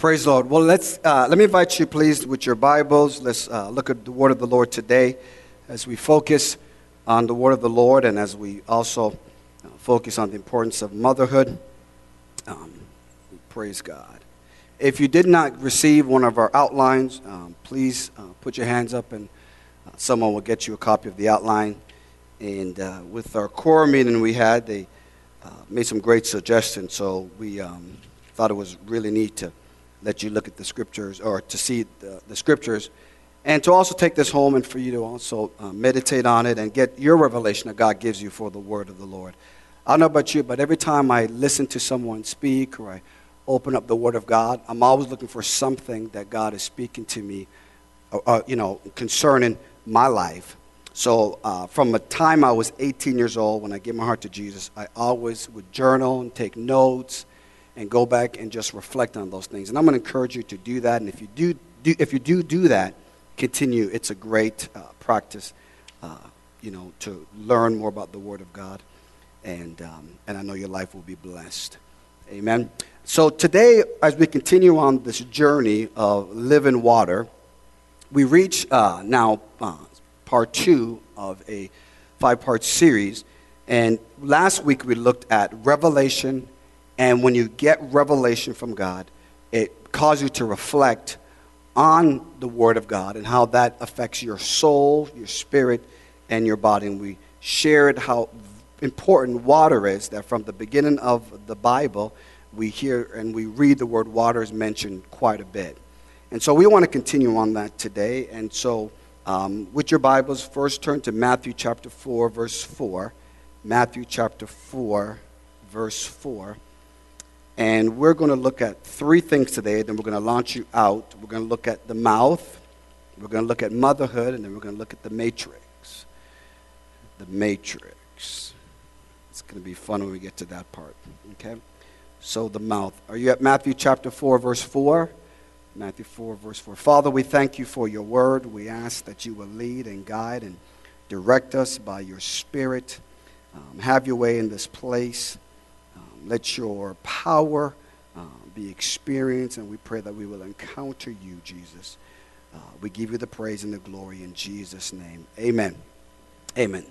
Praise the Lord. Well, let's uh, let me invite you, please, with your Bibles. Let's uh, look at the Word of the Lord today, as we focus on the Word of the Lord, and as we also uh, focus on the importance of motherhood. Um, praise God. If you did not receive one of our outlines, um, please uh, put your hands up, and uh, someone will get you a copy of the outline. And uh, with our core meeting we had, they made some great suggestions. So we um, thought it was really neat to let you look at the scriptures or to see the, the scriptures and to also take this home and for you to also uh, meditate on it and get your revelation that God gives you for the word of the Lord. I don't know about you, but every time I listen to someone speak or I open up the word of God, I'm always looking for something that God is speaking to me, uh, uh you know, concerning my life. So, uh, from the time I was 18 years old, when I gave my heart to Jesus, I always would journal and take notes and go back and just reflect on those things. And I'm going to encourage you to do that. And if you do, do if you do do that, continue. It's a great uh, practice, uh, you know, to learn more about the Word of God. And, um, and I know your life will be blessed. Amen. So today, as we continue on this journey of living water, we reach uh, now uh, part two of a five part series. And last week we looked at Revelation and when you get revelation from God, it causes you to reflect on the Word of God and how that affects your soul, your spirit, and your body. And we shared how important water is, that from the beginning of the Bible, we hear and we read the word water is mentioned quite a bit. And so we want to continue on that today. And so, um, with your Bibles, first turn to Matthew chapter 4, verse 4. Matthew chapter 4, verse 4. And we're going to look at three things today, then we're going to launch you out. We're going to look at the mouth, we're going to look at motherhood, and then we're going to look at the matrix. The matrix. It's going to be fun when we get to that part. Okay? So, the mouth. Are you at Matthew chapter 4, verse 4? Matthew 4, verse 4. Father, we thank you for your word. We ask that you will lead and guide and direct us by your spirit. Um, have your way in this place. Let your power uh, be experienced, and we pray that we will encounter you, Jesus. Uh, we give you the praise and the glory in Jesus' name. Amen. Amen.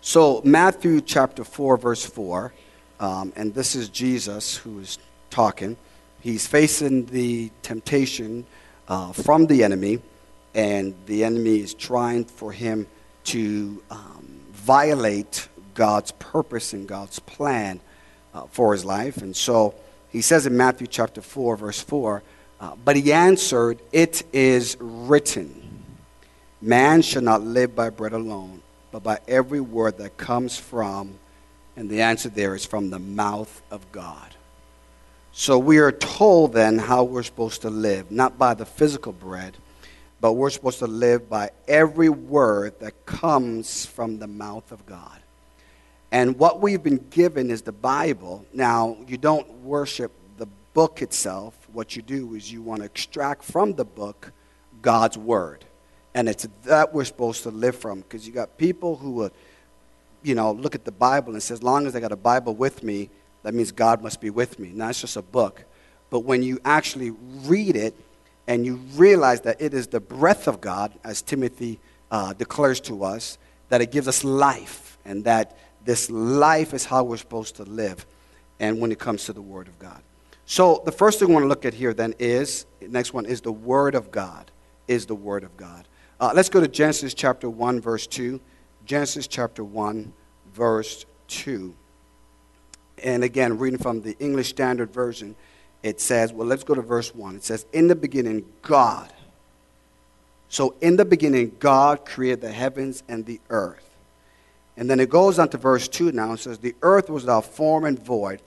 So, Matthew chapter 4, verse 4, um, and this is Jesus who is talking. He's facing the temptation uh, from the enemy, and the enemy is trying for him to um, violate God's purpose and God's plan uh, for his life. And so he says in Matthew chapter 4, verse 4, uh, but he answered, It is written, Man shall not live by bread alone, but by every word that comes from, and the answer there is from the mouth of God. So we are told then how we're supposed to live, not by the physical bread, but we're supposed to live by every word that comes from the mouth of God. And what we've been given is the Bible. Now, you don't worship the book itself. What you do is you want to extract from the book God's word. And it's that we're supposed to live from because you got people who would, you know, look at the Bible and say, as long as I got a Bible with me, that means God must be with me. Now, it's just a book. But when you actually read it and you realize that it is the breath of God, as Timothy uh, declares to us, that it gives us life and that this life is how we're supposed to live, and when it comes to the Word of God. So the first thing we want to look at here then is next one is the Word of God. Is the Word of God. Uh, let's go to Genesis chapter 1, verse 2. Genesis chapter 1, verse 2. And again, reading from the English Standard Version, it says, well, let's go to verse 1. It says, In the beginning, God. So, in the beginning, God created the heavens and the earth. And then it goes on to verse 2 now and says, The earth was without form and void,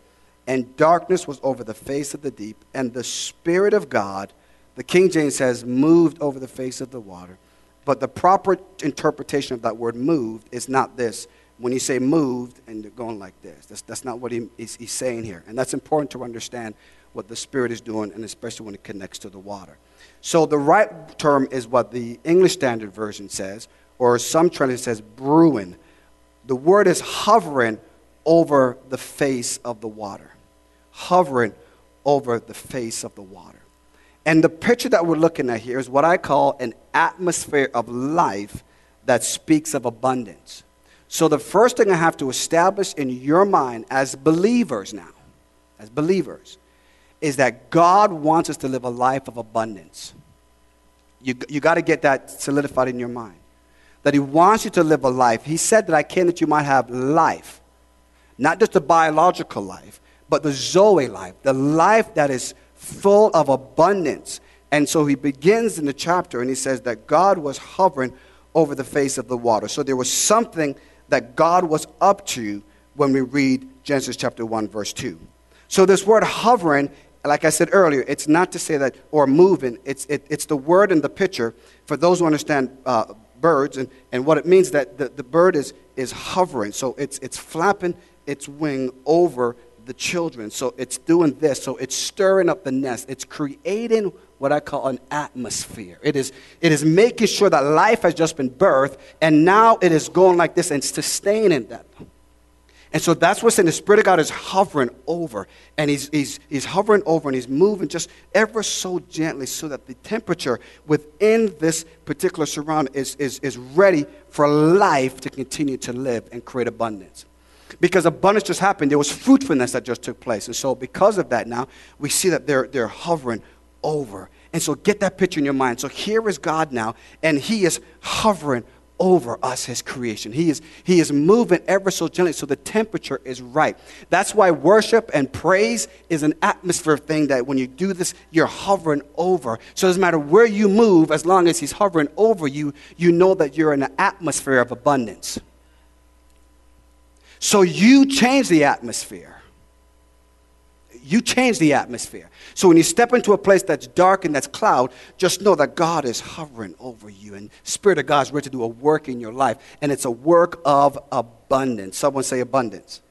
and darkness was over the face of the deep, and the Spirit of God, the King James says, moved over the face of the water. But the proper interpretation of that word moved is not this. When you say moved and you're going like this, that's, that's not what he, he's, he's saying here. And that's important to understand what the Spirit is doing, and especially when it connects to the water. So the right term is what the English Standard Version says, or some translation says brewing the word is hovering over the face of the water. Hovering over the face of the water. And the picture that we're looking at here is what I call an atmosphere of life that speaks of abundance. So, the first thing I have to establish in your mind as believers now, as believers, is that God wants us to live a life of abundance. You, you got to get that solidified in your mind. That He wants you to live a life. He said that I came that you might have life, not just the biological life, but the Zoe life, the life that is full of abundance. And so he begins in the chapter and he says that God was hovering over the face of the water. So there was something that God was up to when we read Genesis chapter 1, verse 2. So this word hovering, like I said earlier, it's not to say that, or moving, it's, it, it's the word in the picture for those who understand uh, birds, and, and what it means that the, the bird is, is hovering. So it's, it's flapping its wing over the children. So it's doing this. So it's stirring up the nest. It's creating what I call an atmosphere. It is, it is making sure that life has just been birthed, and now it is going like this and sustaining that. And so that's what's in the Spirit of God is hovering over. And he's, he's, he's hovering over and he's moving just ever so gently so that the temperature within this particular surround is, is, is ready for life to continue to live and create abundance. Because abundance just happened, there was fruitfulness that just took place. And so, because of that, now we see that they're, they're hovering over. And so get that picture in your mind. So here is God now, and He is hovering over us, His creation. He is, he is moving ever so gently so the temperature is right. That's why worship and praise is an atmosphere thing that when you do this, you're hovering over. So it doesn't matter where you move, as long as He's hovering over you, you know that you're in an atmosphere of abundance. So you change the atmosphere you change the atmosphere. So when you step into a place that's dark and that's cloud, just know that God is hovering over you and Spirit of God is ready to do a work in your life. And it's a work of abundance. Someone say abundance.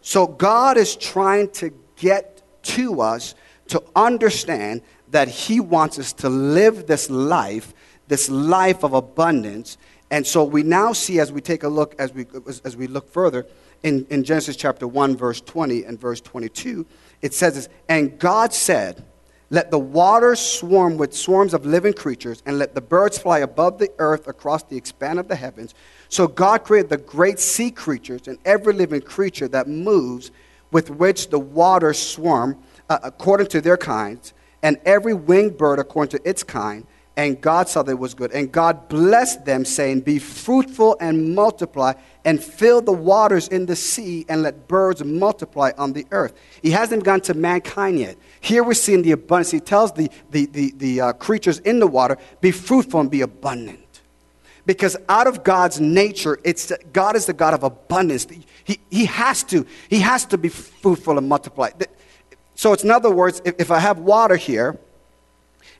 So God is trying to get to us to understand that He wants us to live this life, this life of abundance. And so we now see as we take a look, as we, as we look further, in, in Genesis chapter 1, verse 20 and verse 22, it says this And God said, Let the waters swarm with swarms of living creatures, and let the birds fly above the earth across the expanse of the heavens. So God created the great sea creatures and every living creature that moves, with which the waters swarm uh, according to their kinds, and every winged bird according to its kind and God saw that it was good. And God blessed them, saying, Be fruitful and multiply, and fill the waters in the sea, and let birds multiply on the earth. He hasn't gone to mankind yet. Here we're seeing the abundance. He tells the, the, the, the uh, creatures in the water, Be fruitful and be abundant. Because out of God's nature, it's God is the God of abundance. He, he has to. He has to be fruitful and multiply. So it's in other words, if, if I have water here,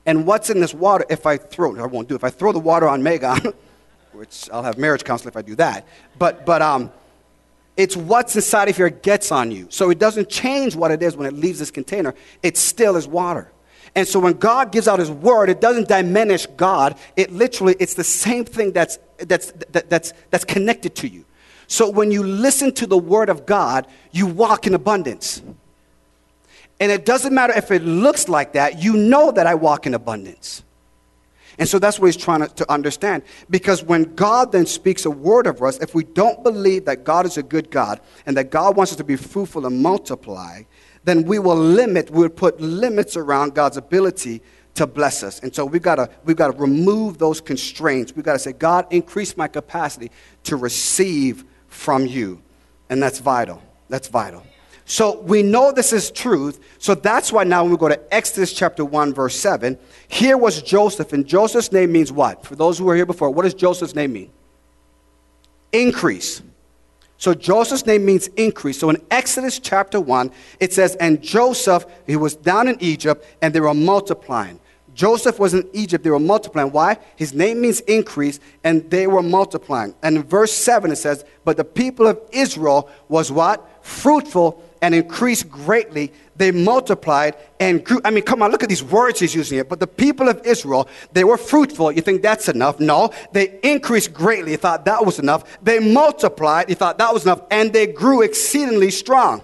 and what's in this water, if I throw, it? I won't do it, if I throw the water on Meggon, which I'll have marriage counseling if I do that, but, but um, it's what's inside of here gets on you. So it doesn't change what it is when it leaves this container. It still is water. And so when God gives out his word, it doesn't diminish God. It literally, it's the same thing that's, that's, that, that's, that's connected to you. So when you listen to the word of God, you walk in abundance. And it doesn't matter if it looks like that, you know that I walk in abundance. And so that's what he's trying to, to, understand. Because when God then speaks a word of us, if we don't believe that God is a good God and that God wants us to be fruitful and multiply, then we will limit, we'll put limits around God's ability to bless us. And so we've got to, we've got to remove those constraints. We've got to say, God, increase my capacity to receive from you. And that's vital. That's vital. So we know this is truth. So that's why now when we go to Exodus chapter 1, verse 7, here was Joseph, and Joseph's name means what? For those who were here before, what does Joseph's name mean? Increase. So Joseph's name means increase. So in Exodus chapter 1, it says, And Joseph, he was down in Egypt, and they were multiplying. Joseph was in Egypt, they were multiplying. Why? His name means increase, and they were multiplying. And in verse 7, it says, But the people of Israel was what? Fruitful and increased greatly. They multiplied and grew. I mean, come on, look at these words he's using here. But the people of Israel, they were fruitful. You think that's enough? No. They increased greatly. You thought that was enough. They multiplied. You thought that was enough. And they grew exceedingly strong.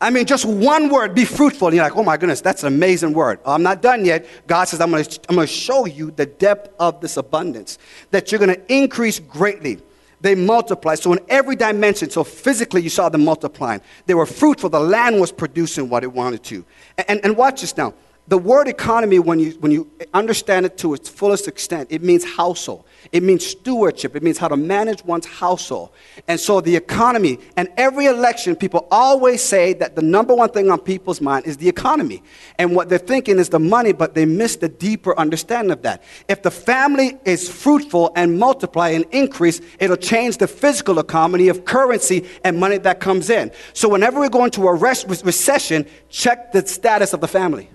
I mean, just one word, be fruitful. And you're like, oh my goodness, that's an amazing word. I'm not done yet. God says, I'm going to show you the depth of this abundance, that you're going to increase greatly. They multiplied. So, in every dimension, so physically, you saw them multiplying. They were fruitful. The land was producing what it wanted to. And, and, and watch this now the word economy, when you, when you understand it to its fullest extent, it means household. It means stewardship. It means how to manage one's household. And so the economy, and every election, people always say that the number one thing on people's mind is the economy. And what they're thinking is the money, but they miss the deeper understanding of that. If the family is fruitful and multiply and increase, it'll change the physical economy of currency and money that comes in. So whenever we go into a recession, check the status of the family.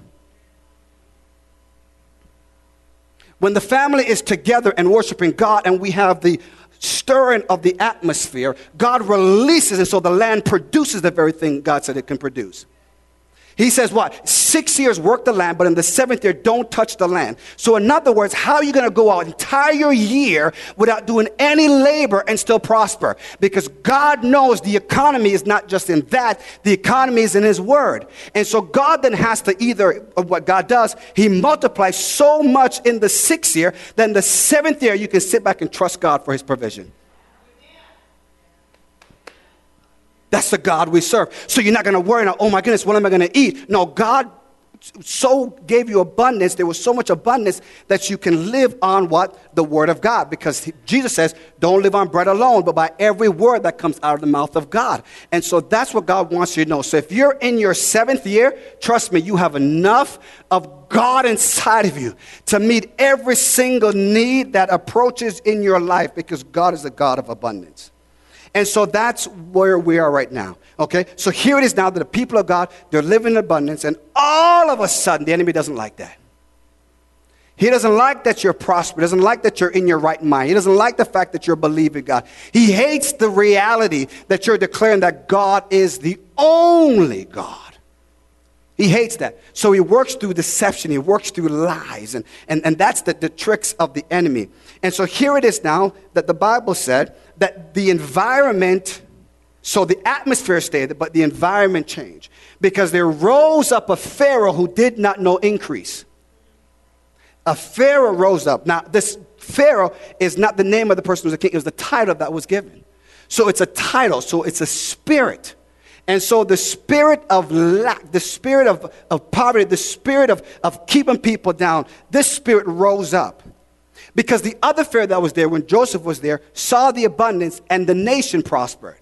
When the family is together and worshiping God and we have the stirring of the atmosphere, God releases, and so the land produces the very thing God said it can produce. He says, What? Six years work the land, but in the seventh year, don't touch the land. So, in other words, how are you going to go out entire year without doing any labor and still prosper? Because God knows the economy is not just in that, the economy is in His Word. And so, God then has to either, what God does, He multiplies so much in the sixth year, then the seventh year, you can sit back and trust God for His provision. That's the God we serve. So you're not going to worry now, oh my goodness, what am I going to eat? No, God so gave you abundance. There was so much abundance that you can live on what? The Word of God. Because Jesus says, don't live on bread alone, but by every word that comes out of the mouth of God. And so that's what God wants you to know. So if you're in your seventh year, trust me, you have enough of God inside of you to meet every single need that approaches in your life because God is a God of abundance. And so that's where we are right now. Okay? So here it is now that the people of God, they're living in abundance, and all of a sudden, the enemy doesn't like that. He doesn't like that you're prosperous. He doesn't like that you're in your right mind. He doesn't like the fact that you're believing God. He hates the reality that you're declaring that God is the only God. He hates that. So he works through deception, he works through lies, and, and, and that's the, the tricks of the enemy. And so here it is now that the Bible said that the environment, so the atmosphere stayed, but the environment changed. Because there rose up a Pharaoh who did not know increase. A Pharaoh rose up. Now, this Pharaoh is not the name of the person who was a king, it was the title that was given. So it's a title, so it's a spirit. And so the spirit of lack, the spirit of, of poverty, the spirit of, of keeping people down, this spirit rose up. Because the other Pharaoh that was there when Joseph was there saw the abundance and the nation prospered.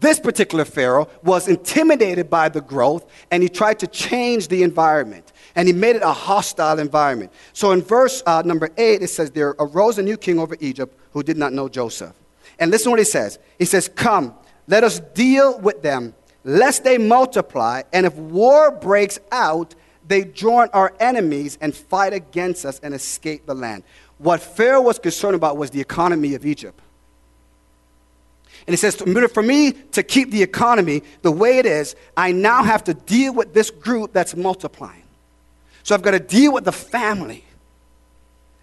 This particular Pharaoh was intimidated by the growth and he tried to change the environment and he made it a hostile environment. So in verse uh, number 8, it says, There arose a new king over Egypt who did not know Joseph. And listen what he says. He says, Come, let us deal with them, lest they multiply, and if war breaks out, they join our enemies and fight against us and escape the land. What Pharaoh was concerned about was the economy of Egypt. And he says, for me to keep the economy the way it is, I now have to deal with this group that's multiplying. So I've got to deal with the family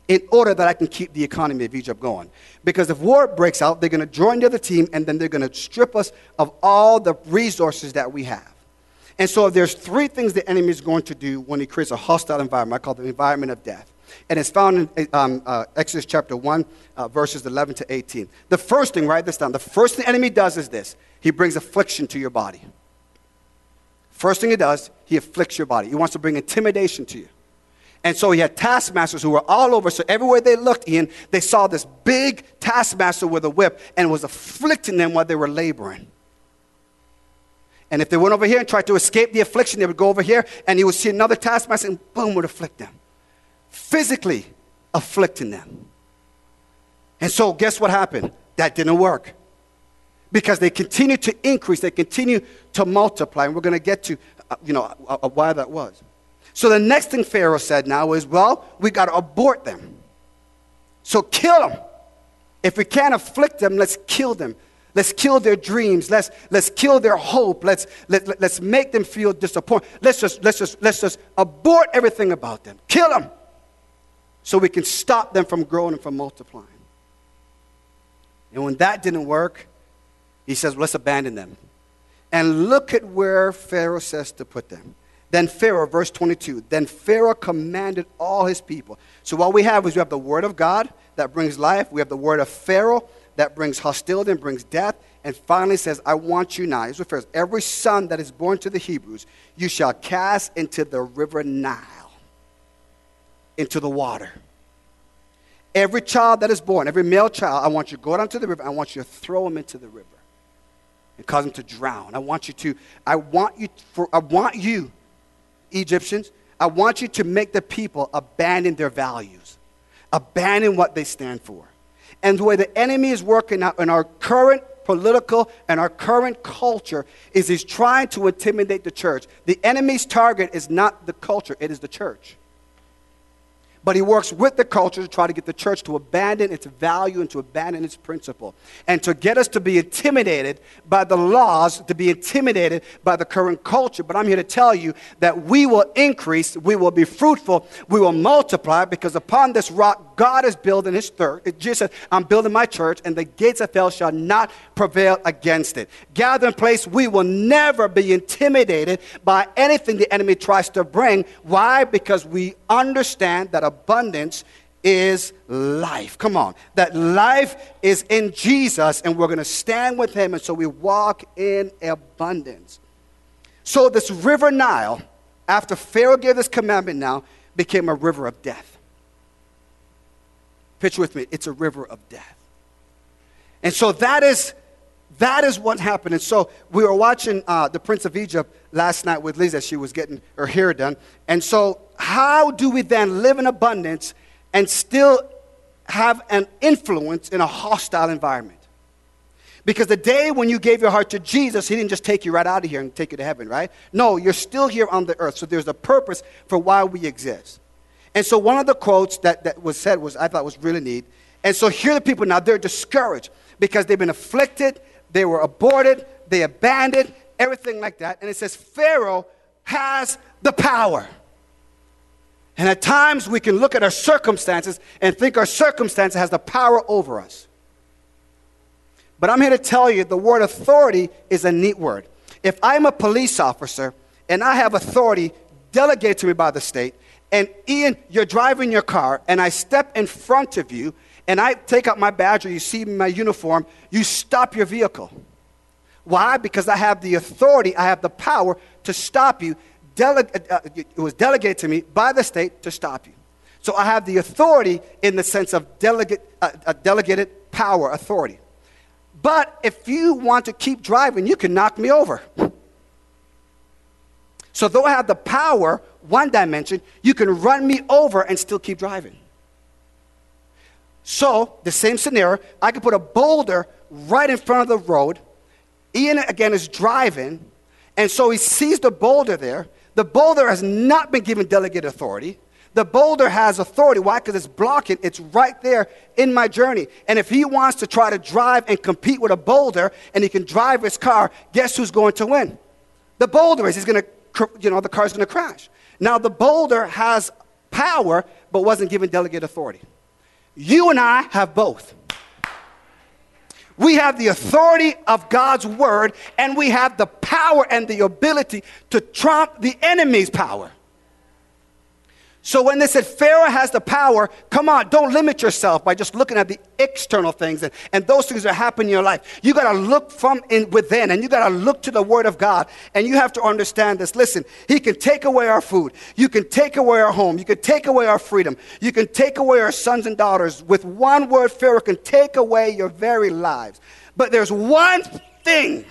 in order that I can keep the economy of Egypt going. Because if war breaks out, they're going to join the other team and then they're going to strip us of all the resources that we have. And so there's three things the enemy is going to do when he creates a hostile environment. I call the environment of death and it's found in um, uh, Exodus chapter 1, uh, verses 11 to 18. The first thing, write this down. The first thing the enemy does is this he brings affliction to your body. First thing he does, he afflicts your body. He wants to bring intimidation to you. And so he had taskmasters who were all over. So everywhere they looked in, they saw this big taskmaster with a whip and was afflicting them while they were laboring. And if they went over here and tried to escape the affliction, they would go over here and he would see another taskmaster and boom, would afflict them physically afflicting them. And so, guess what happened? That didn't work. Because they continue to increase, they continue to multiply. And we're going to get to, uh, you know, uh, uh, why that was. So the next thing Pharaoh said now is, well, we got to abort them. So kill them. If we can't afflict them, let's kill them. Let's kill their dreams. Let's, let's kill their hope. Let's, let, let, let's make them feel disappointed. Let's just, let's, just, let's just abort everything about them. Kill them so we can stop them from growing and from multiplying. And when that didn't work, he says, let's abandon them. And look at where Pharaoh says to put them. Then Pharaoh, verse 22, then Pharaoh commanded all his people. So what we have is we have the word of God that brings life. We have the word of Pharaoh that brings hostility and brings death. And finally says, I want you now. Here's what Pharaoh Every son that is born to the Hebrews, you shall cast into the river Nile, into the water. Every child that is born, every male child, I want you to go down to the river. I want you to throw him into the river and cause him to drown. I want you to, I want you, for, I want you, Egyptians, I want you to make the people abandon their values, abandon what they stand for. And the way the enemy is working out in our current political and our current culture is he's trying to intimidate the church. The enemy's target is not the culture, it is the church but he works with the culture to try to get the church to abandon its value and to abandon its principle and to get us to be intimidated by the laws, to be intimidated by the current culture. But I'm here to tell you that we will increase, we will be fruitful, we will multiply because upon this rock God is building his church. Jesus said, I'm building my church and the gates of hell shall not prevail against it. Gathering place, we will never be intimidated by anything the enemy tries to bring. Why? Because we understand that abundance is life. Come on. That life is in Jesus and we're going to stand with him. And so we walk in abundance. So this river Nile, after Pharaoh gave this commandment now, became a river of death. Picture with me, it's a river of death. And so that is that is what happened. And so we were watching uh, The Prince of Egypt last night with Lisa. She was getting her hair done. And so, how do we then live in abundance and still have an influence in a hostile environment? Because the day when you gave your heart to Jesus, He didn't just take you right out of here and take you to heaven, right? No, you're still here on the earth. So there's a purpose for why we exist. And so one of the quotes that, that was said was, I thought was really neat. And so here are the people now, they're discouraged because they've been afflicted, they were aborted, they abandoned, everything like that. And it says, Pharaoh has the power. And at times we can look at our circumstances and think our circumstance has the power over us. But I'm here to tell you the word authority is a neat word. If I'm a police officer and I have authority delegated to me by the state, and Ian, you're driving your car, and I step in front of you, and I take out my badge or you see my uniform, you stop your vehicle. Why? Because I have the authority, I have the power to stop you. Uh, uh it was delegated to me by the state to stop you. So I have the authority in the sense of delegate, uh, uh, delegated power, authority. But if you want to keep driving, you can knock me over. So, though I have the power, one dimension, you can run me over and still keep driving. So, the same scenario, I could put a boulder right in front of the road. Ian, again, is driving, and so he sees the boulder there. The boulder has not been given delegate authority. The boulder has authority. Why? Because it's blocking. It's right there in my journey. And if he wants to try to drive and compete with a boulder and he can drive his car, guess who's going to win? The boulder is. He's going to, you know, the car's going to crash. Now, the boulder has power, but wasn't given delegate authority. You and I have both. We have the authority of God's word, and we have the power and the ability to trump the enemy's power. So when they said Pharaoh has the power, come on, don't limit yourself by just looking at the external things and, and those things that happen in your life. You got to look from in within and you got to look to the word of God. And you have to understand this. Listen, he can take away our food. You can take away our home. You can take away our freedom. You can take away our sons and daughters. With one word, Pharaoh can take away your very lives. But there's one thing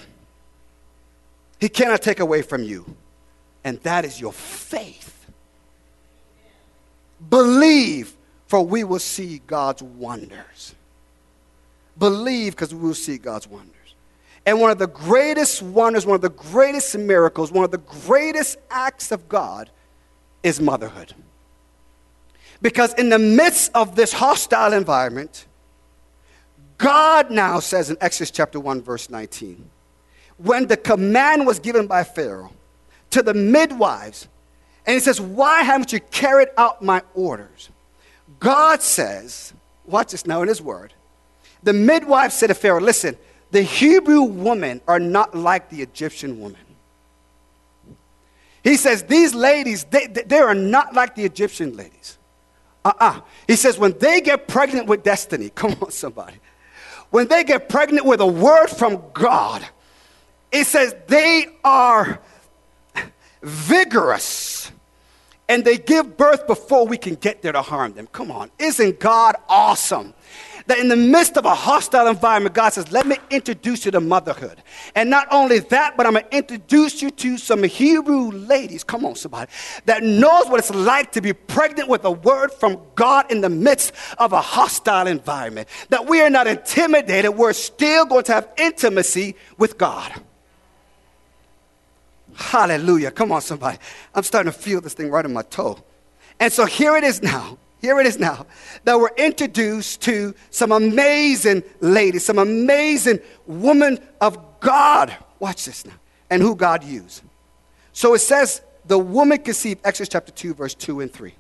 he cannot take away from you, and that is your faith. Believe, for we will see God's wonders. Believe, because we will see God's wonders. And one of the greatest wonders, one of the greatest miracles, one of the greatest acts of God is motherhood. Because in the midst of this hostile environment, God now says in Exodus chapter 1, verse 19, when the command was given by Pharaoh to the midwives and he says, Why haven't you carried out my orders? God says, watch this now in his word. The midwife said to Pharaoh, Listen, the Hebrew women are not like the Egyptian women. He says, These ladies, they, they are not like the Egyptian ladies. Uh uh-uh. uh He says, When they get pregnant with destiny, come on, somebody. When they get pregnant with a word from God, it says they are vigorous and they give birth before we can get there to harm them. Come on, isn't God awesome? That in the midst of a hostile environment, God says, Let me introduce you to motherhood. And not only that, but I'm to introduce you to some Hebrew ladies, come on, somebody, that knows what it's like to be pregnant with a word from God in the midst of a hostile environment. That we are not intimidated, we're still going to have intimacy with God. Hallelujah. Come on, somebody. I'm starting to feel this thing right in my toe. And so here it is now. Here it is now that we're introduced to some amazing ladies, some amazing women of God. Watch this now. And who God used. So it says, the woman conceived, Exodus chapter 2, verse 2 and 3.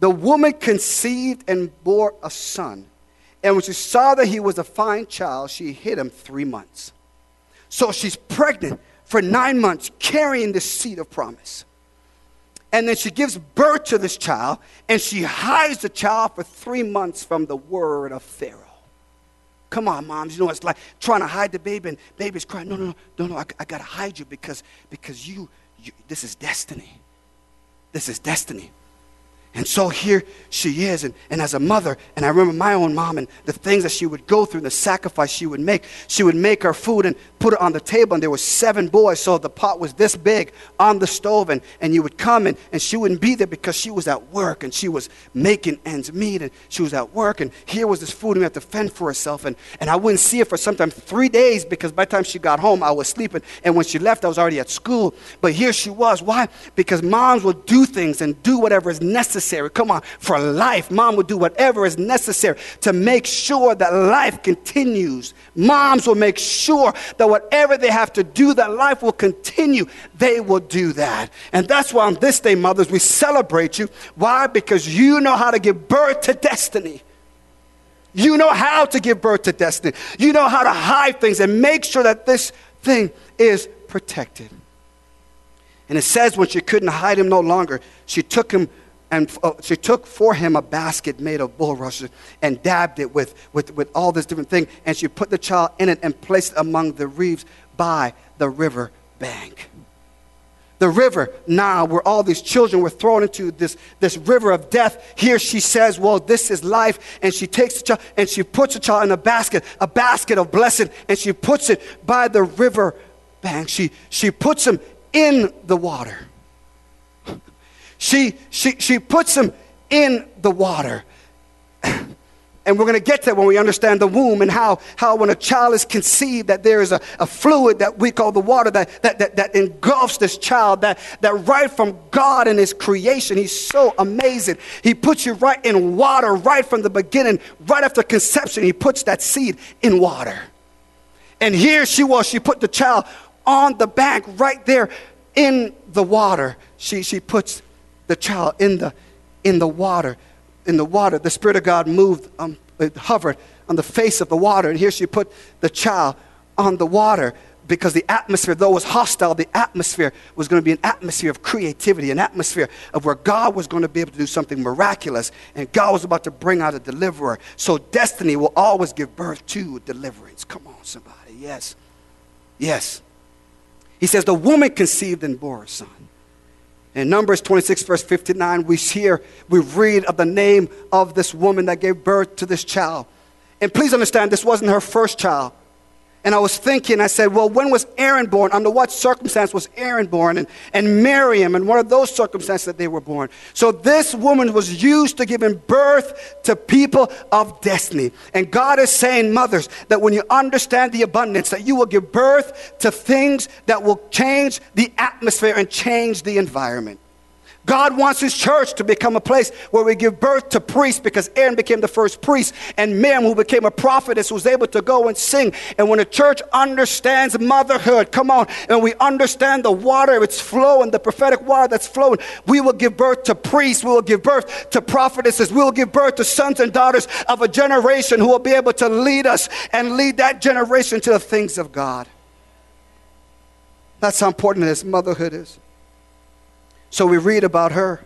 The woman conceived and bore a son. And when she saw that he was a fine child, she hid him three months. So she's pregnant for nine months carrying the seed of promise. And then she gives birth to this child, and she hides the child for three months from the word of Pharaoh. Come on, moms. You know, it's like trying to hide the baby, and baby's crying. No, no, no, no, no. I, I got to hide you because, because you, you, this is destiny. This is destiny. And so here she is, and, and as a mother, and I remember my own mom and the things that she would go through, the sacrifice she would make. She would make her food and put it on the table, and there were seven boys, so the pot was this big on the stove, and, and you would come, and, and she wouldn't be there because she was at work, and she was making ends meet, and she was at work, and here was this food, and we had to fend for herself, and, and I wouldn't see her for sometimes three days because by the time she got home, I was sleeping, and when she left, I was already at school. But here she was. Why? Because moms will do things and do whatever is necessary. Come on, for life. Mom will do whatever is necessary to make sure that life continues. Moms will make sure that whatever they have to do, that life will continue. They will do that. And that's why on this day, mothers, we celebrate you. Why? Because you know how to give birth to destiny. You know how to give birth to destiny. You know how to hide things and make sure that this thing is protected. And it says when she couldn't hide him no longer, she took him and uh, she took for him a basket made of bulrushes and dabbed it with, with, with all this different thing. And she put the child in it and placed it among the reeds by the river bank. The river now, where all these children were thrown into this, this river of death. Here she says, Well, this is life. And she takes the child and she puts the child in a basket, a basket of blessing, and she puts it by the river bank. She, she puts him in the water. She, she, she puts them in the water. And we're going to get to that when we understand the womb and how, how when a child is conceived, that there is a, a fluid that we call the water that, that, that, that engulfs this child, that, that right from God and His creation, He's so amazing. He puts you right in water right from the beginning, right after conception, He puts that seed in water. And here she was, she put the child on the bank right there in the water. She, she puts the child in the, in the water. In the water, the Spirit of God moved, um, it hovered on the face of the water. And here she put the child on the water because the atmosphere, though was hostile, the atmosphere was going to be an atmosphere of creativity, an atmosphere of where God was going to be able to do something miraculous, and God was about to bring out a deliverer. So destiny will always give birth to deliverance. Come on, somebody. Yes. Yes. He says, The woman conceived and bore a son. In Numbers 26, verse 59, we hear, we read of the name of this woman that gave birth to this child. And please understand, this wasn't her first child. And I was thinking, I said, well, when was Aaron born? Under what circumstance was Aaron born? And, and Miriam, and what are those circumstances that they were born? So this woman was used to giving birth to people of destiny. And God is saying, mothers, that when you understand the abundance, that you will give birth to things that will change the atmosphere and change the environment. God wants his church to become a place where we give birth to priests because Aaron became the first priest and Miriam, who became a prophetess, was able to go and sing. And when a church understands motherhood, come on, and we understand the water, its flow, and the prophetic water that's flowing, we will give birth to priests, we will give birth to prophetesses, we will give birth to sons and daughters of a generation who will be able to lead us and lead that generation to the things of God. That's how important this motherhood is. So we read about her.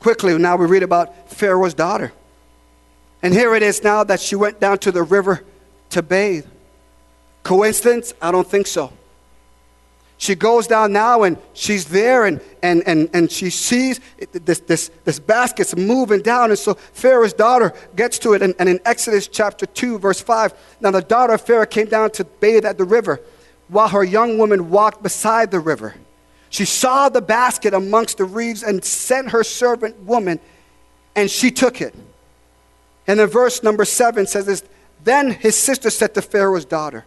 Quickly, now we read about Pharaoh's daughter. And here it is now that she went down to the river to bathe. Coincidence? I don't think so. She goes down now and she's there and, and, and, and she sees this, this, this basket's moving down. And so Pharaoh's daughter gets to it. And, and in Exodus chapter 2, verse 5, now the daughter of Pharaoh came down to bathe at the river while her young woman walked beside the river. She saw the basket amongst the reeds and sent her servant woman, and she took it. And then verse number seven says this Then his sister said to Pharaoh's daughter,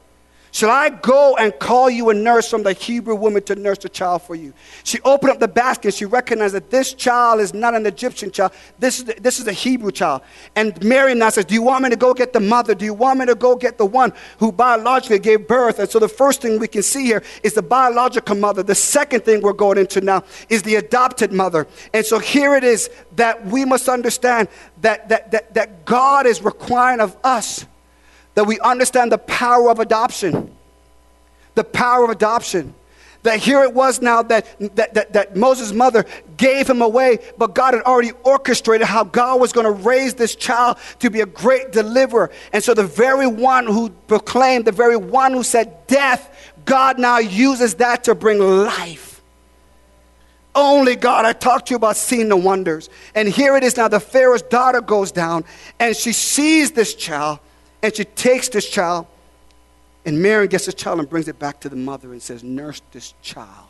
Shall I go and call you a nurse from the Hebrew woman to nurse the child for you? She opened up the basket. She recognized that this child is not an Egyptian child. This is, the, this is a Hebrew child. And Mary now says, Do you want me to go get the mother? Do you want me to go get the one who biologically gave birth? And so the first thing we can see here is the biological mother. The second thing we're going into now is the adopted mother. And so here it is that we must understand that, that, that, that God is requiring of us that we understand the power of adoption. The power of adoption. That here it was now that, that, that, that Moses' mother gave him away, but God had already orchestrated how God was going to raise this child to be a great deliverer. And so the very one who proclaimed, the very one who said death, God now uses that to bring life. Only God, I talked to you about seeing the wonders. And here it is now the Pharaoh's daughter goes down and she sees this child and she takes this child, and Mary gets this child and brings it back to the mother and says, Nurse this child.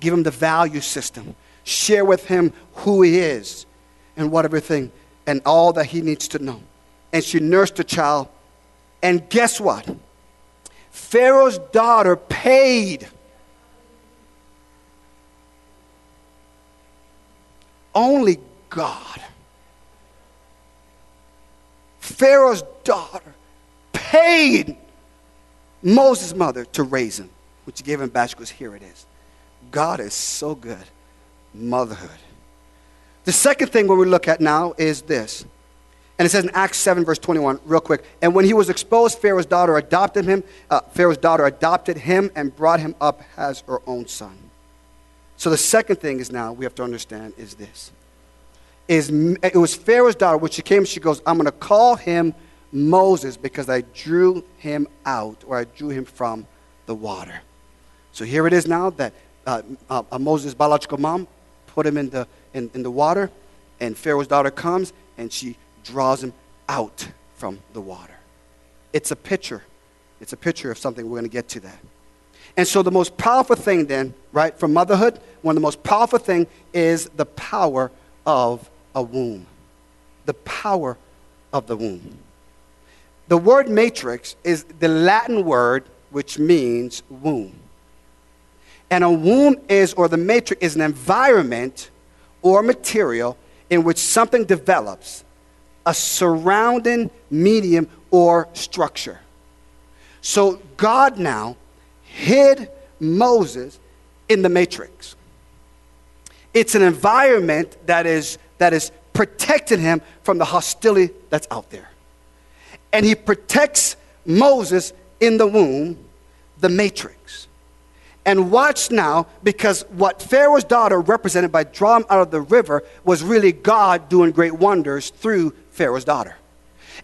Give him the value system. Share with him who he is and what everything and all that he needs to know. And she nursed the child. And guess what? Pharaoh's daughter paid. Only God Pharaoh's daughter paid Moses' mother to raise him, which gave him because here it is. God is so good. Motherhood. The second thing we look at now is this. And it says in Acts 7, verse 21, real quick. And when he was exposed, Pharaoh's daughter adopted him. Uh, Pharaoh's daughter adopted him and brought him up as her own son. So the second thing is now we have to understand is this is it was Pharaoh's daughter. When she came, she goes, I'm going to call him Moses because I drew him out or I drew him from the water. So here it is now that uh, uh, uh, Moses' biological mom put him in the, in, in the water, and Pharaoh's daughter comes and she draws him out from the water. It's a picture. It's a picture of something. We're going to get to that. And so the most powerful thing then, right, for motherhood, one of the most powerful thing is the power of a womb, the power of the womb. The word matrix is the Latin word which means womb. And a womb is, or the matrix, is an environment or material in which something develops, a surrounding medium or structure. So God now hid Moses in the matrix. It's an environment that is that is protecting him from the hostility that's out there. And he protects Moses in the womb, the matrix. And watch now, because what Pharaoh's daughter represented by drawing out of the river was really God doing great wonders through Pharaoh's daughter.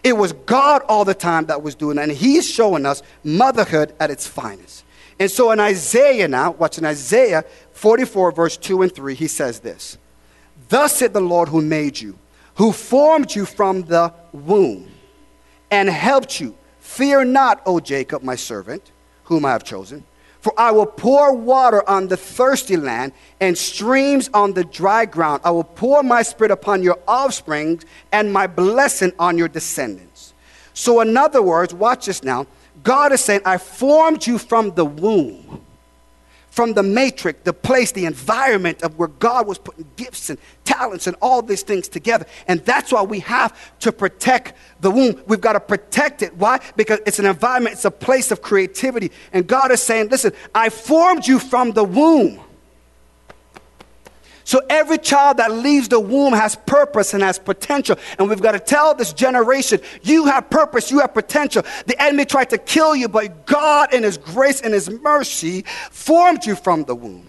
It was God all the time that was doing that, and He's showing us motherhood at its finest. And so in Isaiah now, watch in Isaiah 44, verse 2 and 3, he says this Thus said the Lord who made you, who formed you from the womb and helped you. Fear not, O Jacob, my servant, whom I have chosen. For I will pour water on the thirsty land and streams on the dry ground. I will pour my spirit upon your offspring and my blessing on your descendants. So, in other words, watch this now. God is saying, I formed you from the womb from the matrix, the place, the environment of where God was putting gifts and talents and all these things together. And that's why we have to protect the womb. We've got to protect it. Why? Because it's an environment, it's a place of creativity. And God is saying, listen, I formed you from the womb. So every child that leaves the womb has purpose and has potential. And we've got to tell this generation, you have purpose, you have potential. The enemy tried to kill you, but God, in His grace and His mercy, formed you from the womb.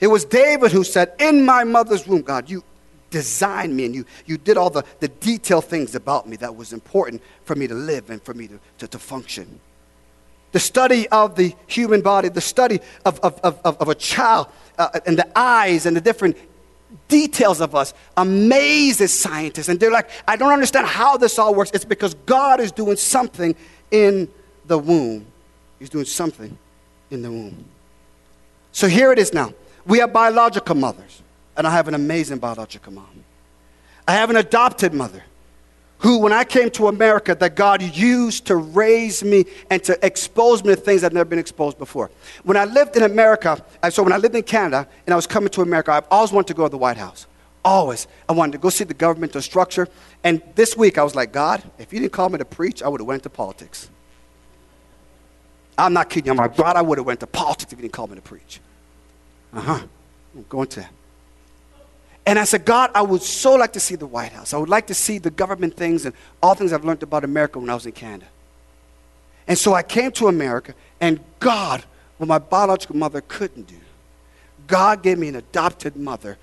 It was David who said, In my mother's womb, God, you designed me and you, you did all the, the detailed things about me that was important for me to live and for me to, to, to function. The study of the human body, the study of, of, of, of a child uh, and the eyes and the different details of us amazes scientists. And they're like, I don't understand how this all works. It's because God is doing something in the womb. He's doing something in the womb. So here it is now. We have biological mothers, and I have an amazing biological mom. I have an adopted mother who, when I came to America, that God used to raise me and to expose me to things I've never been exposed before. When I lived in America, so when I lived in Canada and I was coming to America, I always wanted to go to the White House. Always. I wanted to go see the governmental structure. And this week I was like, God, if you didn't call me to preach, I would have went to politics. I'm not kidding. I'm like, God, I would have went to politics if you didn't call me to preach. Uh-huh. I'm going to and I said, God, I would so like to see the White House. I would like to see the government things and all things I've learned about America when I was in Canada. And so I came to America, and God, what my biological mother couldn't do, God gave me an adopted mother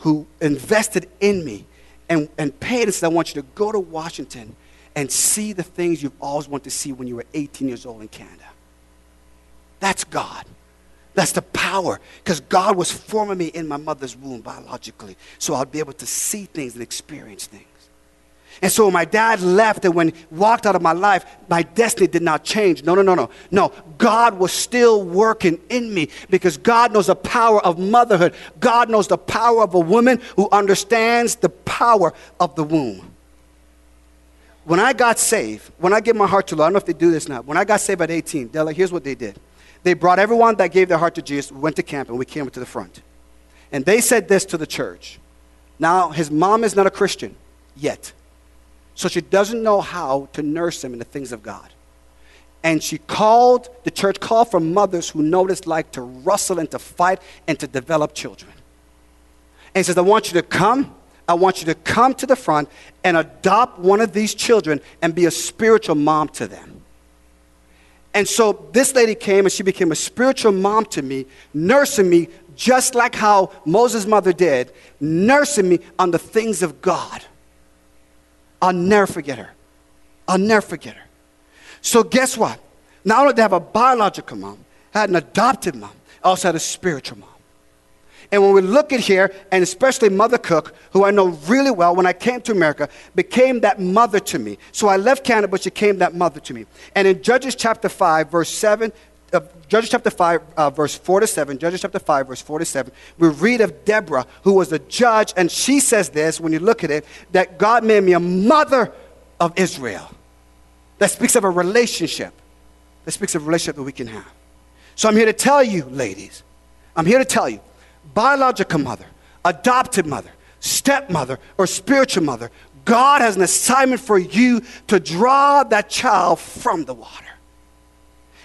who invested in me and, and paid and said, I want you to go to Washington and see the things you've always wanted to see when you were 18 years old in Canada. That's God. That's the power. Because God was forming me in my mother's womb biologically. So I'd be able to see things and experience things. And so my dad left and when he walked out of my life, my destiny did not change. No, no, no, no. No, God was still working in me because God knows the power of motherhood. God knows the power of a woman who understands the power of the womb. When I got saved, when I gave my heart to Lord, I don't know if they do this now. When I got saved at 18, they're like, here's what they did. They brought everyone that gave their heart to Jesus. We went to camp and we came to the front. And they said this to the church. Now, his mom is not a Christian yet. So she doesn't know how to nurse him in the things of God. And she called, the church called for mothers who know what it's like to wrestle and to fight and to develop children. And he says, I want you to come. I want you to come to the front and adopt one of these children and be a spiritual mom to them. And so this lady came and she became a spiritual mom to me, nursing me just like how Moses' mother did, nursing me on the things of God. I'll never forget her. I'll never forget her. So, guess what? Not only did I have a biological mom, I had an adopted mom, I also had a spiritual mom. And when we look at here, and especially Mother Cook, who I know really well when I came to America, became that mother to me. So I left Canada, but she became that mother to me. And in Judges chapter 5, verse 7, uh, Judges chapter 5, uh, verse 4 to 7, Judges chapter 5, verse 4 to 7, we read of Deborah, who was a judge, and she says this, when you look at it, that God made me a mother of Israel. That speaks of a relationship. That speaks of a relationship that we can have. So I'm here to tell you, ladies, I'm here to tell you biological mother, adopted mother, stepmother, or spiritual mother, God has an assignment for you to draw that child from the water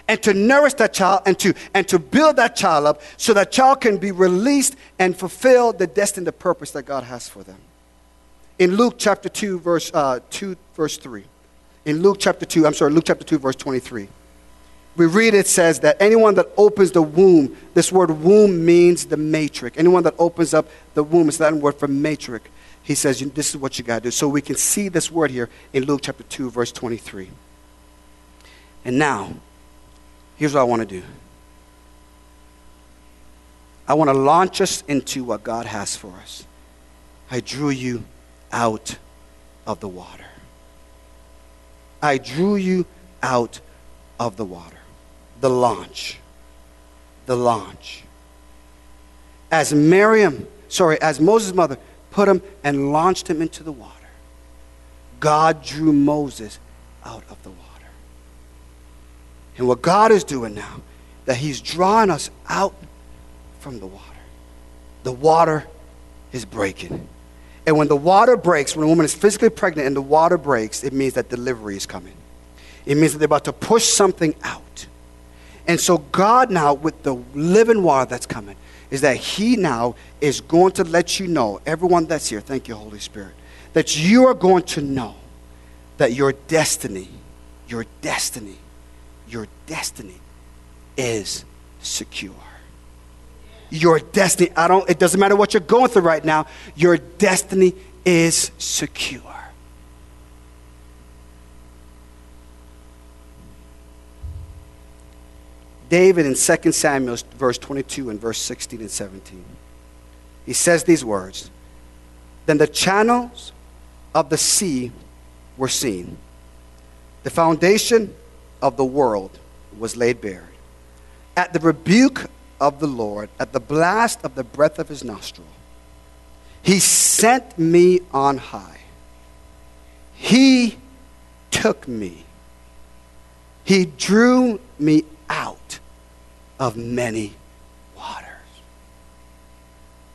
and to nourish that child and to, and to build that child up so that child can be released and fulfill the destined the purpose that God has for them. In Luke chapter 2, verse, uh, 2, verse 3. In Luke chapter 2, I'm sorry, Luke chapter 2, verse 23 we read it says that anyone that opens the womb, this word womb means the matrix. Anyone that opens up the womb is that word for matrix. He says, This is what you got to do. So we can see this word here in Luke chapter 2, verse 23. And now, here's what I want to do I want to launch us into what God has for us. I drew you out of the water. I drew you out of the water the launch. The launch. As Miriam, sorry, as Moses' mother put him and launched him into the water, God drew Moses out of the water. And what God is doing now, that He's drawing us out from the water. The water is breaking. And when the water breaks, when a woman is physically pregnant and the water breaks, it means that delivery is coming. It means that they're about to push something out. And so, God now, with the living water that's coming, is that He now is going to let you know, everyone that's here, thank you, Holy Spirit, that you are going to know that your destiny, your destiny, your destiny is secure. Your destiny, I don't, it doesn't matter what you're going through right now, your destiny is secure. David in 2 Samuel, verse 22 and verse 16 and 17. He says these words Then the channels of the sea were seen, the foundation of the world was laid bare. At the rebuke of the Lord, at the blast of the breath of his nostril, he sent me on high. He took me. He drew me out of many waters.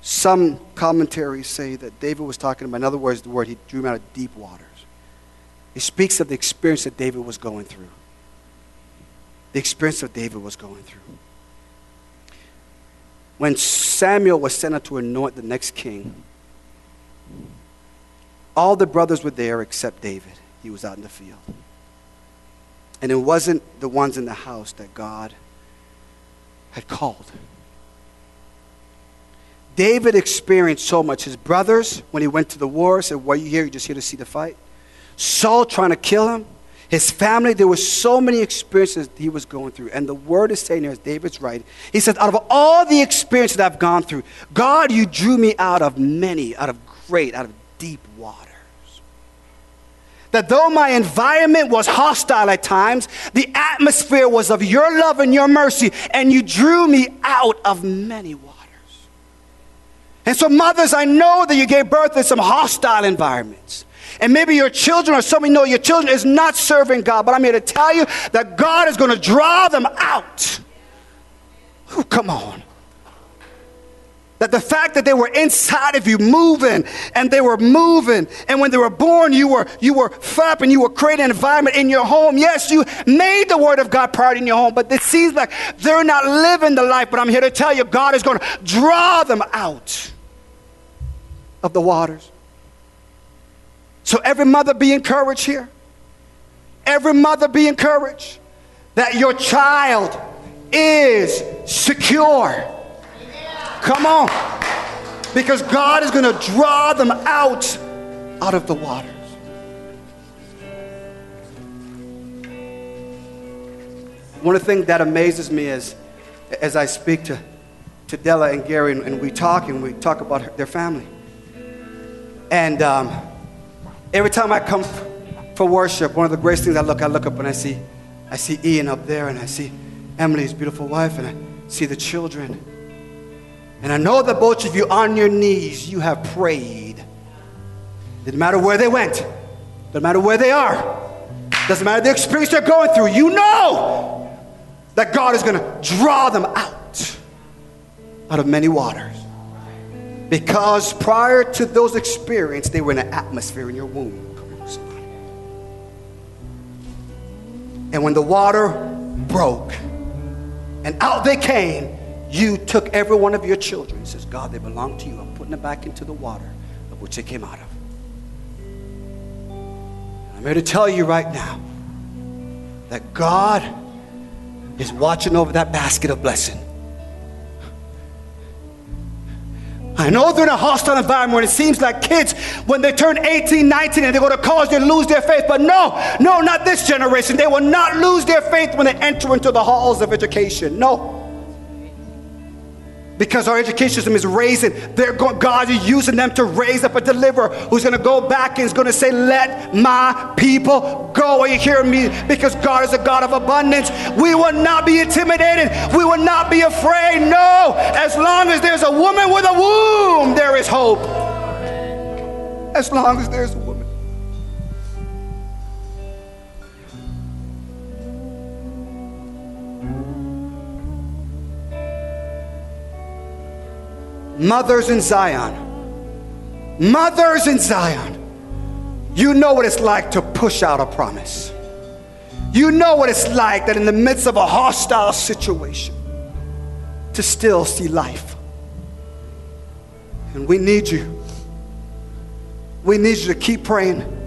Some commentaries say that David was talking about, in other words, the word he drew him out of deep waters. It speaks of the experience that David was going through. The experience that David was going through. When Samuel was sent out to anoint the next king, all the brothers were there except David. He was out in the field. And it wasn't the ones in the house that God had called. David experienced so much. His brothers, when he went to the war, said, Why are you here? You're just here to see the fight. Saul trying to kill him. His family, there were so many experiences he was going through. And the word is saying here, as David's right, he says, Out of all the experiences that I've gone through, God, you drew me out of many, out of great, out of deep waters. That though my environment was hostile at times, the atmosphere was of your love and your mercy, and you drew me out of many waters. And so, mothers, I know that you gave birth in some hostile environments. And maybe your children or some of you know your children is not serving God, but I'm here to tell you that God is going to draw them out. Ooh, come on. That the fact that they were inside of you moving and they were moving, and when they were born, you were you were flapping, you were creating an environment in your home. Yes, you made the word of God part in your home, but it seems like they're not living the life. But I'm here to tell you, God is going to draw them out of the waters. So every mother be encouraged here. Every mother be encouraged that your child is secure. Come on. Because God is going to draw them out out of the waters. One of the things that amazes me is as I speak to, to Della and Gary and, and we talk and we talk about her, their family. And um, every time I come for worship, one of the greatest things I look, I look up and I see, I see Ian up there and I see Emily's beautiful wife and I see the children. And I know that both of you on your knees, you have prayed. Didn't matter where they went, doesn't matter where they are, doesn't matter the experience they're going through. You know that God is going to draw them out out of many waters. Because prior to those experiences, they were in an atmosphere in your womb. And when the water broke and out they came, you took every one of your children and says, God, they belong to you. I'm putting them back into the water of which they came out of. I'm here to tell you right now that God is watching over that basket of blessing. I know they're in a hostile environment where it seems like kids, when they turn 18, 19, and they go to college, they lose their faith. But no, no, not this generation. They will not lose their faith when they enter into the halls of education. No because our education system is raising. They're going, God is using them to raise up a deliverer who's going to go back and is going to say, Let my people go. Are you hearing me? Because God is a God of abundance. We will not be intimidated. We will not be afraid. No, as long as there's a woman with a womb, there is hope. As long as there's Mothers in Zion. Mothers in Zion. You know what it's like to push out a promise. You know what it's like that in the midst of a hostile situation to still see life. And we need you. We need you to keep praying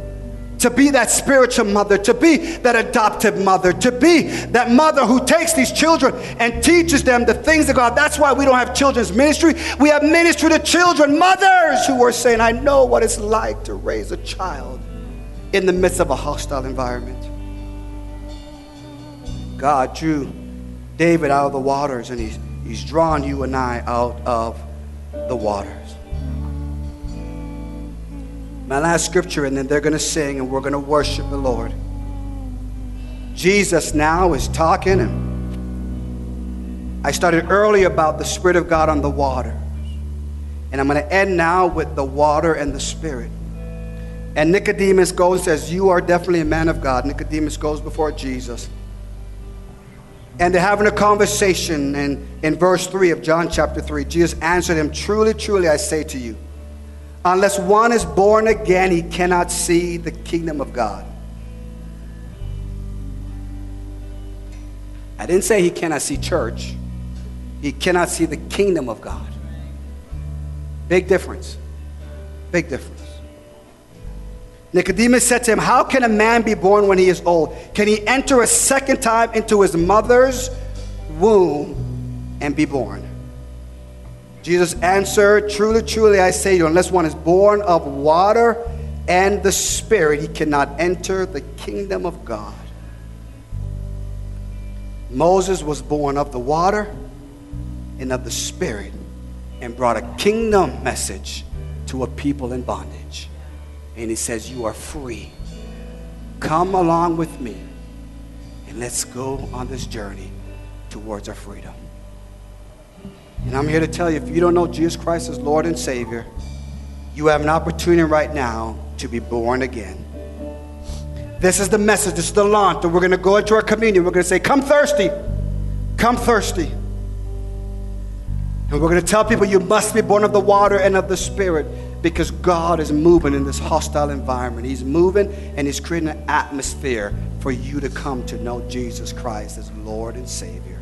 to be that spiritual mother, to be that adoptive mother, to be that mother who takes these children and teaches them the things of God. That's why we don't have children's ministry. We have ministry to children, mothers who are saying, I know what it's like to raise a child in the midst of a hostile environment. God drew David out of the waters, and he's, he's drawn you and I out of the waters my last scripture, and then they're going to sing and we're going to worship the Lord. Jesus now is talking, and I started early about the Spirit of God on the water. And I'm going to end now with the water and the Spirit. And Nicodemus goes and says, You are definitely a man of God. Nicodemus goes before Jesus. And they're having a conversation. And in verse 3 of John chapter 3, Jesus answered him, Truly, truly, I say to you, Unless one is born again, he cannot see the kingdom of God. I didn't say he cannot see church, he cannot see the kingdom of God. Big difference. Big difference. Nicodemus said to him, How can a man be born when he is old? Can he enter a second time into his mother's womb and be born? Jesus answered, Truly, truly, I say to you, unless one is born of water and the Spirit, he cannot enter the kingdom of God. Moses was born of the water and of the Spirit and brought a kingdom message to a people in bondage. And he says, You are free. Come along with me and let's go on this journey towards our freedom. And I'm here to tell you if you don't know Jesus Christ as Lord and Savior, you have an opportunity right now to be born again. This is the message. This is the launch. And we're going to go into our communion. We're going to say, Come thirsty. Come thirsty. And we're going to tell people you must be born of the water and of the Spirit because God is moving in this hostile environment. He's moving and He's creating an atmosphere for you to come to know Jesus Christ as Lord and Savior.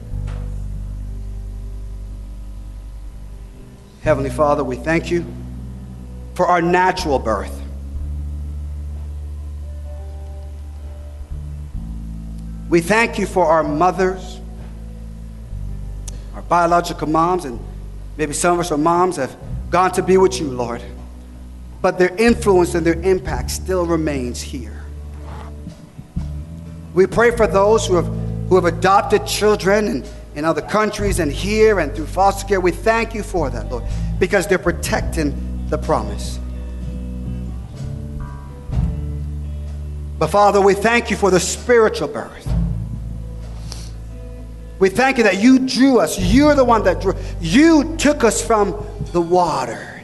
Heavenly Father, we thank you for our natural birth. We thank you for our mothers, our biological moms, and maybe some of us are moms have gone to be with you, Lord. But their influence and their impact still remains here. We pray for those who have, who have adopted children and in other countries and here and through foster care. We thank you for that, Lord, because they're protecting the promise. But Father, we thank you for the spiritual birth. We thank you that you drew us. You're the one that drew. You took us from the water.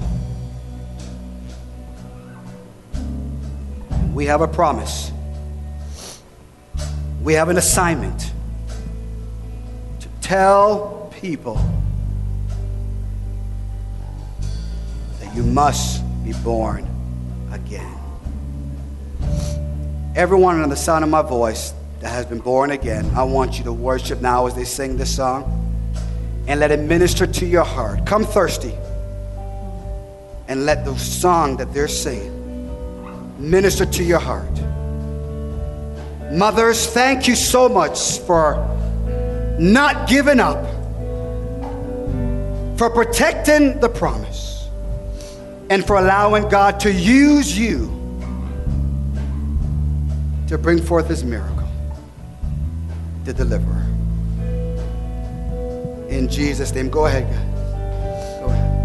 We have a promise. We have an assignment tell people that you must be born again. Everyone under the sound of my voice that has been born again, I want you to worship now as they sing this song and let it minister to your heart. Come thirsty and let the song that they're singing minister to your heart. Mothers, thank you so much for not giving up, for protecting the promise, and for allowing God to use you to bring forth his miracle, the deliverer. In Jesus' name, Go ahead, guys. go ahead,